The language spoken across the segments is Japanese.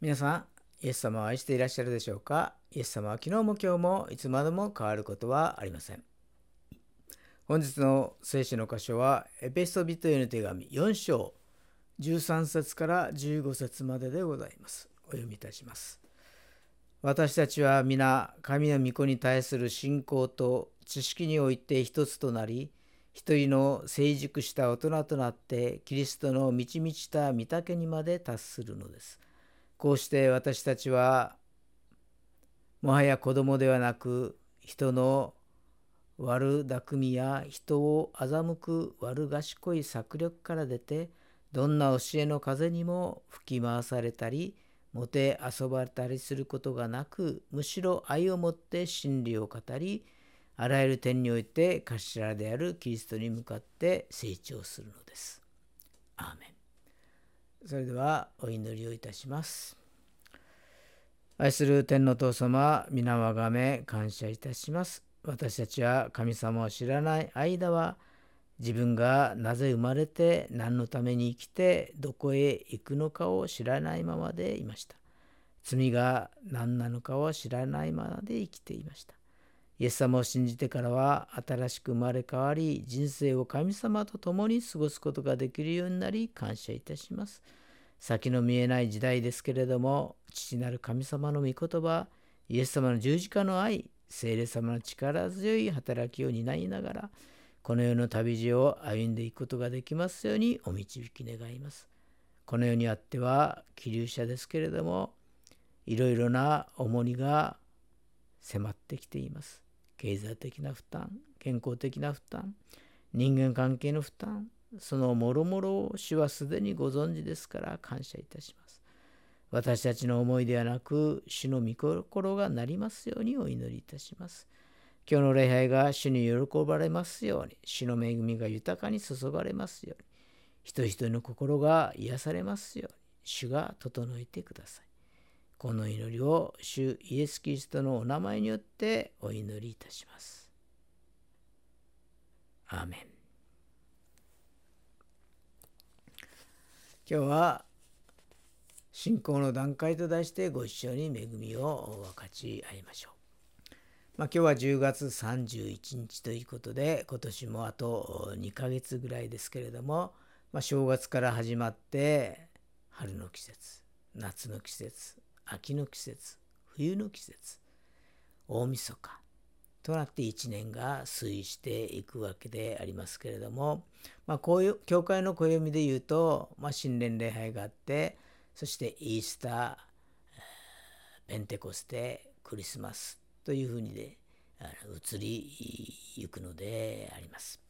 皆さん、イエス様を愛していらっしゃるでしょうか？イエス様は昨日も今日もいつまでも変わることはありません。本日の聖書の箇所は、エペソビトへの手紙4章13節から15節まででございます。お読みいたします。私たちは皆、神の御子に対する信仰と知識において一つとなり、一人の成熟した大人となって、キリストの満ち満ちた御岳にまで達するのです。こうして私たちはもはや子供ではなく人の悪巧みや人を欺く悪賢い策略から出てどんな教えの風にも吹き回されたりもて遊ばれたりすることがなくむしろ愛をもって真理を語りあらゆる点において頭であるキリストに向かって成長するのです。アーメンそれではお祈りをいたします。愛する天の父様、皆をあがめ感謝いたします。私たちは神様を知らない間は、自分がなぜ生まれて何のために生きてどこへ行くのかを知らないままでいました。罪が何なのかを知らないままで生きていました。イエス様を信じてからは新しく生まれ変わり人生を神様と共に過ごすことができるようになり感謝いたします。先の見えない時代ですけれども父なる神様の御言葉イエス様の十字架の愛聖霊様の力強い働きを担いながらこの世の旅路を歩んでいくことができますようにお導き願います。この世にあっては気流者ですけれどもいろいろな重荷が迫ってきています。経済的な負担、健康的な負担、人間関係の負担、そのもろもろを主はすでにご存知ですから感謝いたします。私たちの思いではなく、主の御心がなりますようにお祈りいたします。今日の礼拝が主に喜ばれますように、主の恵みが豊かに注がれますように、人一人の心が癒されますように、主が整えてください。この祈りを主イエス・キリストのお名前によってお祈りいたします。アーメン。今日は信仰の段階と題してご一緒に恵みを分かち合いましょう。まあ、今日は10月31日ということで今年もあと2ヶ月ぐらいですけれども、まあ、正月から始まって春の季節夏の季節秋の季節冬の季節大晦日となって1年が推移していくわけでありますけれども、まあ、こういう教会の暦で言うと、まあ、新年礼拝があってそしてイースターペンテコステクリスマスというふうにで移りゆくのであります。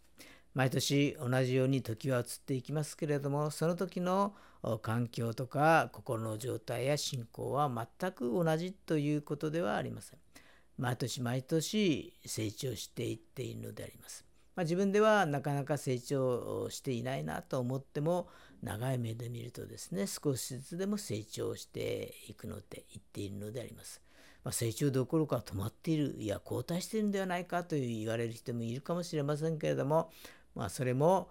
毎年同じように時は移っていきますけれどもその時の環境とか心の状態や信仰は全く同じということではありません。毎年毎年成長していっているのであります。まあ、自分ではなかなか成長していないなと思っても長い目で見るとですね少しずつでも成長していくので言っているのであります。まあ、成長どころか止まっているいや後退しているんではないかという言われる人もいるかもしれませんけれどもまあ、それも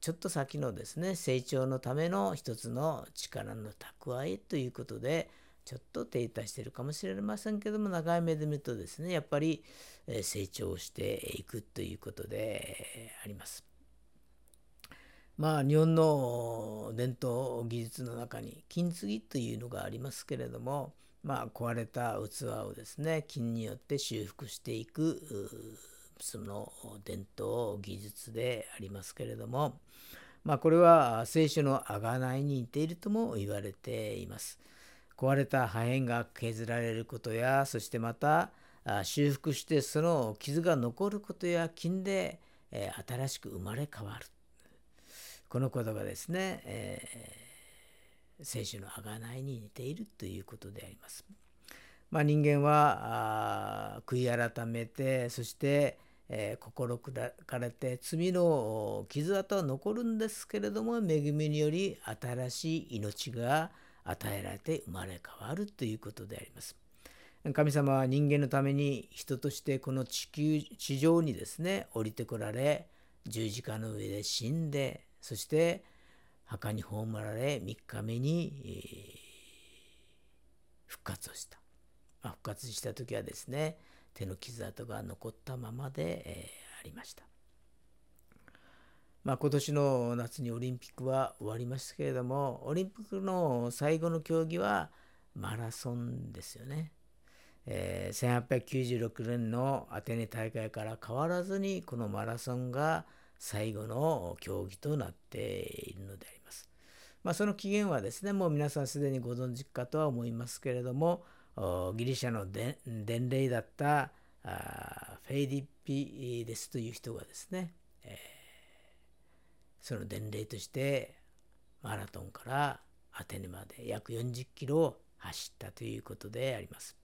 ちょっと先のですね成長のための一つの力の蓄えということでちょっと停滞してるかもしれませんけども長い目で見るとですねやっぱり成長していくということであります。まあ日本の伝統技術の中に金継ぎというのがありますけれどもまあ壊れた器をですね金によって修復していくその伝統技術でありますけれども、まあ、これは聖書の贖いに似ているとも言われています。壊れた破片が削られることやそしてまた修復してその傷が残ることや金で新しく生まれ変わるこのことがですね、えー、聖書の贖いに似ているということであります。まあ、人間は悔い改めてそしてえー、心砕かれて罪の傷跡は残るんですけれども恵みにより新しい命が与えられて生まれ変わるということであります。神様は人間のために人としてこの地球地上にですね降りてこられ十字架の上で死んでそして墓に葬られ3日目に、復活をした。まあ、復活した時はですね手の傷跡が残ったままで、えー、ありました。まあ、今年の夏にオリンピックは終わりましたけれどもオリンピックの最後の競技はマラソンですよね。えー、1896年のアテネ大会から変わらずにこのマラソンが最後の競技となっているのであります。まあ、その起源はですねもう皆さんすでにご存知かとは思いますけれどもギリシャの伝令だったフェイディッピデスという人がですね、えー、その伝令としてマラトンからアテネまで約40キロを走ったということであります。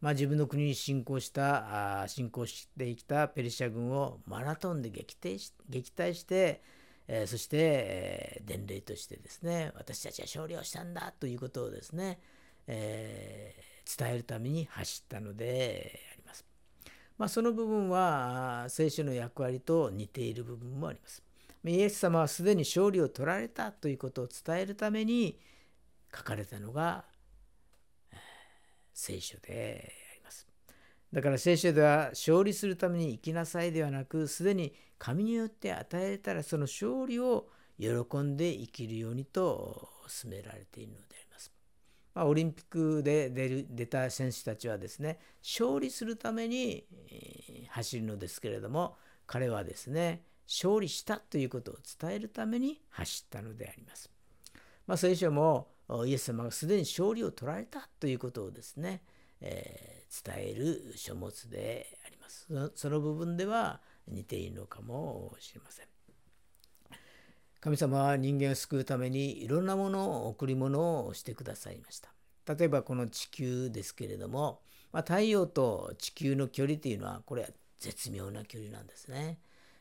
まあ、自分の国に侵攻した侵攻してきたペルシャ軍をマラトンで撃退し撃退して、えー、そして、えー、伝令としてですね私たちは勝利をしたんだということをですね、えー、伝えるために走ったのであります。まあ、その部分は聖書の役割と似ている部分もあります。イエス様はすでに勝利を取られたということを伝えるために書かれたのが聖書であります。だから聖書では勝利するために生きなさいではなくすでに神によって与えられたらその勝利を喜んで生きるようにと進められているのでま。あ、オリンピックで出る出た選手たちはですね勝利するために走るのですけれども彼はですね勝利したということを伝えるために走ったのであります。まあ、聖書もイエス様がすでに勝利を取られたということをですね、えー、伝える書物であります。その部分では似ているのかもしれません。神様は人間を救うためにいろんなものを贈り物をしてくださいました。例えばこの地球ですけれども、まあ、太陽と地球の距離というのはこれは絶妙な距離なんですね。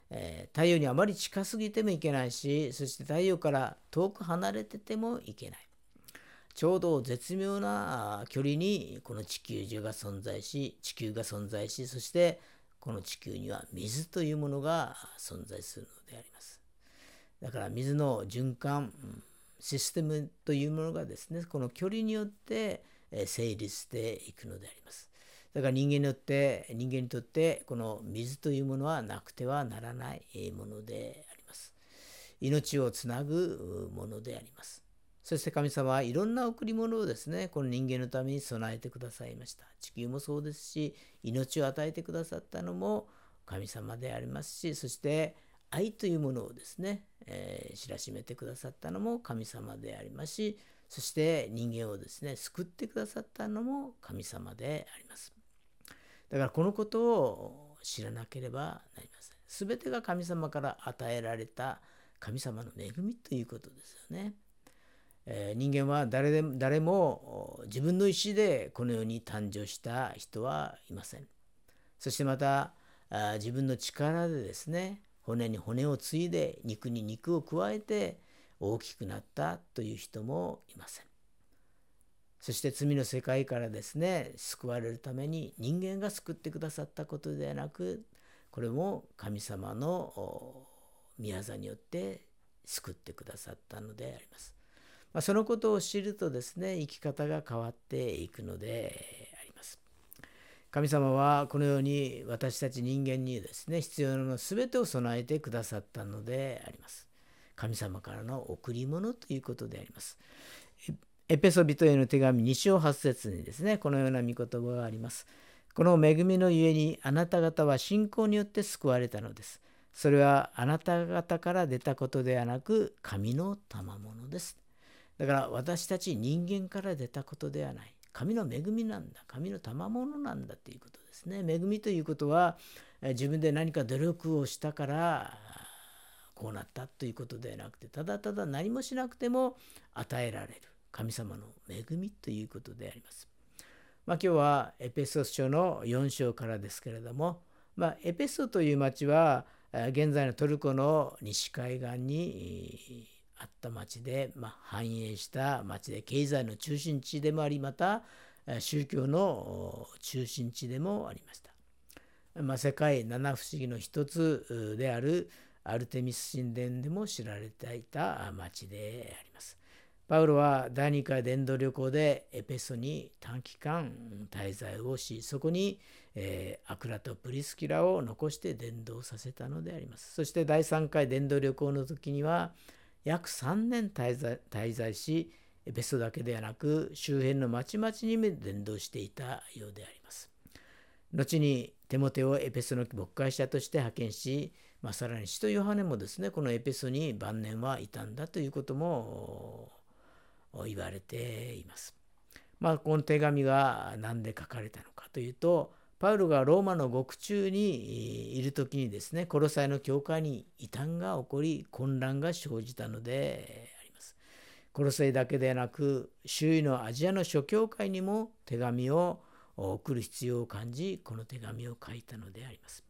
えー、太陽にあまり近すぎてもいけないしそして太陽から遠く離れててもいけないちょうど絶妙な距離にこの地球上が存在し地球が存在しそしてこの地球には水というものが存在するのでありますだから水の循環システムというものがですねこの距離によって成立していくのでありますだから人間によって人間にとってこの水というものはなくてはならないものであります。命をつなぐものであります。そして神様はいろんな贈り物をですね、この人間のために備えてくださいました。地球もそうですし、命を与えてくださったのも神様でありますし、そして愛というものをですね、えー、知らしめてくださったのも神様でありますし、そして人間をですね、救ってくださったのも神様であります。だからこのことを知らなければなりません。すべてが神様から与えられた神様の恵みということですよね。えー、人間は誰でも誰も自分の意思でこの世に誕生した人はいません。そしてまた自分の力でですね骨に骨を継いで肉に肉を加えて大きくなったという人もいません。そして罪の世界からですね救われるために人間が救ってくださったことではなくこれも神様の宮業によって救ってくださったのであります。まあ、そのことを知るとですね生き方が変わっていくので。神様はこのように私たち人間にですね必要なの全てを備えてくださったのであります。神様からの贈り物ということであります。エペソビトへの手紙2章8節にですね、このような御言葉があります。この恵みのゆえにあなた方は信仰によって救われたのです。それはあなた方から出たことではなく神の賜物です。だから私たち人間から出たことではない。神の恵みなんだ。神の賜物なんだということですね。恵みということは自分で何か努力をしたからこうなったということではなくてただただ何もしなくても与えられる。神様の恵みということであります。まあ、今日はエペソス書の4章からですけれども、まあ、エペソという町は現在のトルコの西海岸にあった町で、まあ、繁栄した町で経済の中心地でもありまた宗教の中心地でもありました。まあ、世界七不思議の一つであるアルテミス神殿でも知られていた町であります。パウロは第2回伝道旅行でエペソに短期間滞在をし、そこに、えー、アクラとプリスキラを残して伝道させたのであります。そして第3回伝道旅行の時には約3年滞在滞在し、エペソだけではなく周辺の町々にも伝道していたようであります。後にテモテをエペソの牧会者として派遣し、まあ、さらに使徒ヨハネもですねこのエペソに晩年はいたんだということも言われています。まあ、この手紙が何で書かれたのかというとパウロがローマの獄中にいる時にですねコロサイの教会に異端が起こり混乱が生じたのであります。コロサイだけでなく周囲のアジアの諸教会にも手紙を送る必要を感じこの手紙を書いたのであります。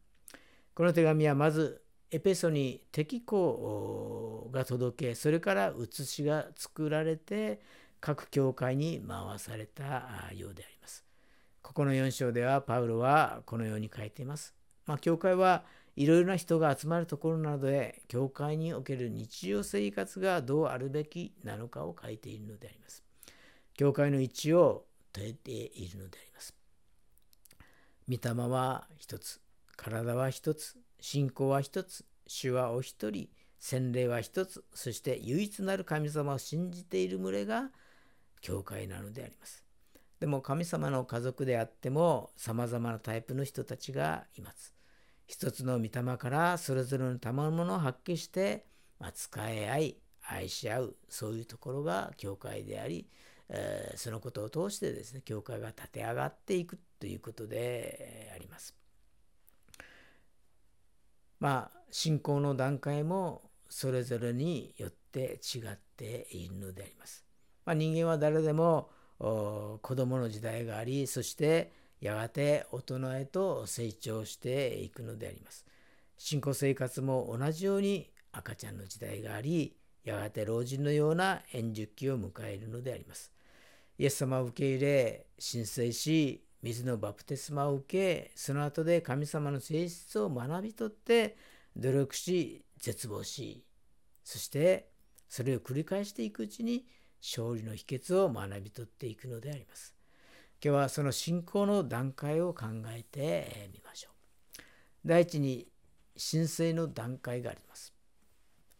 この手紙はまずエペソに敵港が届けそれから写しが作られて各教会に回されたようであります。ここの4章ではパウロはこのように書いています。まあ、教会はいろいろな人が集まるところなどで教会における日常生活がどうあるべきなのかを書いているのであります。教会の一致を問えているのであります。御霊は一つ、体は一つ、信仰は一つ、主はお一人、洗礼は一つ、そして唯一なる神様を信じている群れが教会なのであります。でも神様の家族であっても様々なタイプの人たちがいます。一つの御霊からそれぞれの賜物を発揮して、まあ、使い合い、愛し合う、そういうところが教会であり、えー、そのことを通してですね、教会が立て上がっていくということであります。まあ信仰の段階もそれぞれによって違っているのであります。まあ、人間は誰でも子供の時代がありそしてやがて大人へと成長していくのであります。信仰生活も同じように赤ちゃんの時代がありやがて老人のような円熟期を迎えるのであります。イエス様を受け入れ申請し水のバプテスマを受けその後で神様の性質を学び取って努力し絶望しそしてそれを繰り返していくうちに勝利の秘訣を学び取っていくのであります。今日はその信仰の段階を考えてみましょう。第一に神聖の段階があります。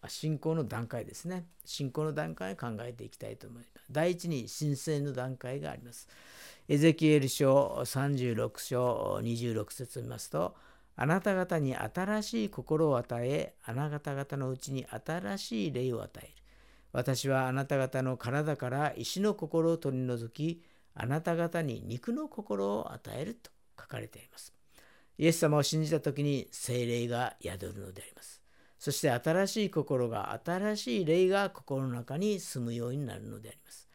信仰の段階ですね。信仰の段階を考えていきたいと思います。第一に神聖の段階があります。エゼキエル書36章26節を見ますと、あなた方に新しい心を与え、あなた方のうちに新しい霊を与える。私はあなた方の体から石の心を取り除き、あなた方に肉の心を与えると書かれています。イエス様を信じた時に精霊が宿るのであります。そして新しい心が、新しい霊が心の中に住むようになるのであります。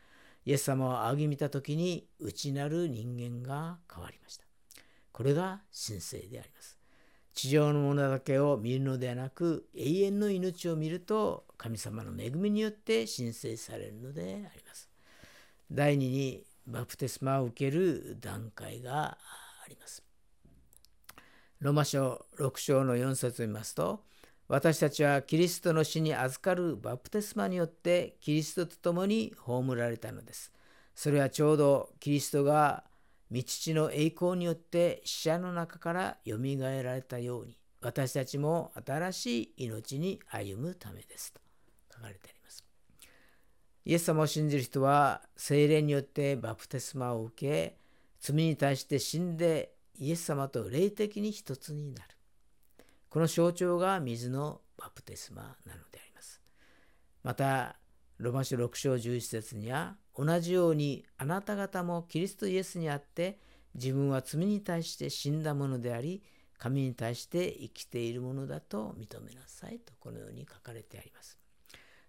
イエス様を仰ぎ見た時に内なる人間が変わりました。これが神聖であります。地上のものだけを見るのではなく永遠の命を見ると神様の恵みによって神聖されるのであります。第二にバプテスマを受ける段階があります。ローマ書6章の4節を見ますと私たちはキリストの死に預かるバプテスマによってキリストと共に葬られたのです。それはちょうどキリストが道地の栄光によって死者の中からよみがえられたように私たちも新しい命に歩むためですと書かれてあります。イエス様を信じる人は精霊によってバプテスマを受け罪に対して死んでイエス様と霊的に一つになる。この象徴が水のバプテスマなのであります。また、ロマ書6章11節には、同じようにあなた方もキリストイエスにあって自分は罪に対して死んだものであり、神に対して生きているものだと認めなさいとこのように書かれてあります。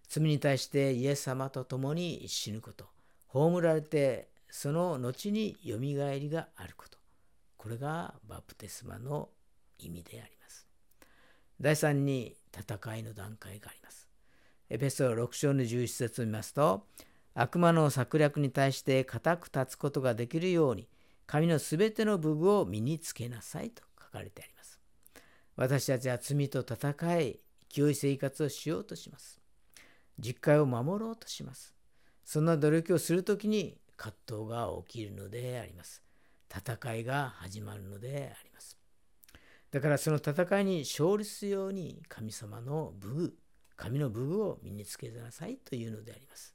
罪に対してイエス様と共に死ぬこと、葬られてその後によみがえりがあること、これがバプテスマの意味であります。第3に戦いの段階があります。エペソ6章の11節を見ますと、悪魔の策略に対して固く立つことができるように、神のすべての武具を身につけなさいと書かれてあります。私たちは罪と戦い、清い生活をしようとします。実会を守ろうとします。そんな努力をする時に葛藤が起きるのであります。戦いが始まるのであります。だからその戦いに勝利するように神様の武具、神の武具を身につけなさいというのであります。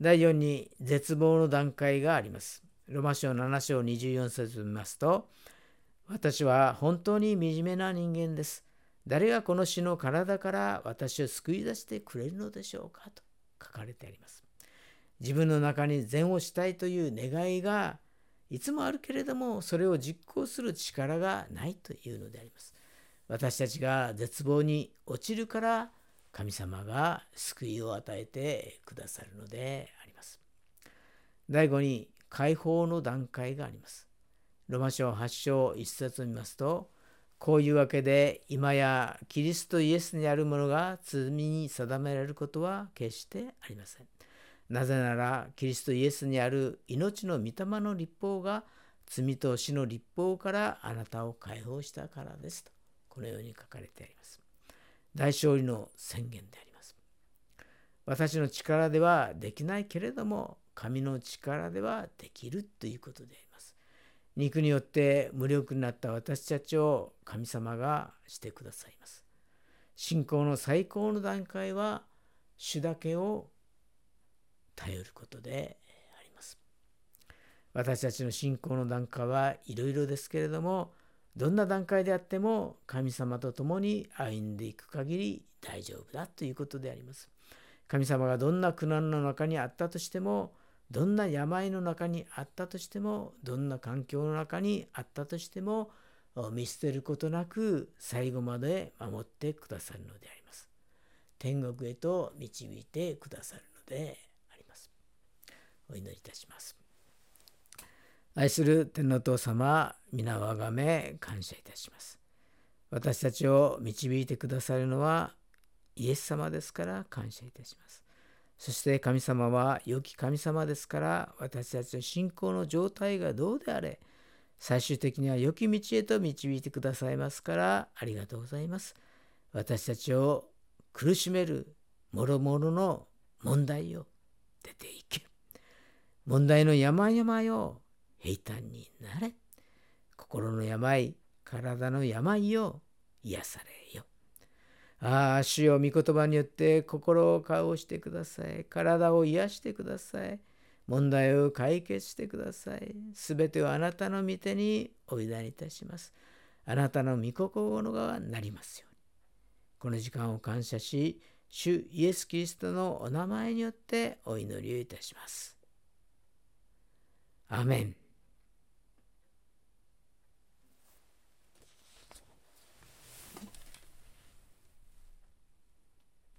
第4に絶望の段階があります。ロマ書7章24節を見ますと、私は本当に惨めな人間です。誰がこの死の体から私を救い出してくれるのでしょうかと書かれてあります。自分の中に善をしたいという願いがいつもあるけれどもそれを実行する力がないというのであります。私たちが絶望に落ちるから神様が救いを与えてくださるのであります。第5に解放の段階があります。ロマ書8章1節を見ますと、こういうわけで今やキリストイエスにあるものが罪に定められることは決してありません。なぜならキリストイエスにある命の御霊の立法が罪と死の立法からあなたを解放したからですとこのように書かれてあります。大勝利の宣言であります。私の力ではできないけれども神の力ではできるということであります。肉によって無力になった私たちを神様がしてくださいます。信仰の最高の段階は主だけを頼ることであります。私たちの信仰の段階はいろいろですけれどもどんな段階であっても神様と共に歩んでいく限り大丈夫だということであります。神様がどんな苦難の中にあったとしてもどんな病の中にあったとしてもどんな環境の中にあったとしても見捨てることなく最後まで守ってくださるのであります。天国へと導いてくださるのであります。お祈りいたします。愛する天皇父様、皆をあがめ感謝いたします。私たちを導いてくださるのはイエス様ですから感謝いたします。そして神様は良き神様ですから私たちの信仰の状態がどうであれ最終的には良き道へと導いてくださいますからありがとうございます。私たちを苦しめる諸々の問題を出ていけ。問題の山々を平坦になれ。心の病、体の病を癒されよ。ああ、主よ御言葉によって心を顔をしてください。体を癒してください。問題を解決してください。すべてをあなたの御手にお委ねいたします。あなたの御心のがなりますように。この時間を感謝し、主イエス・キリストのお名前によってお祈りをいたします。アメン。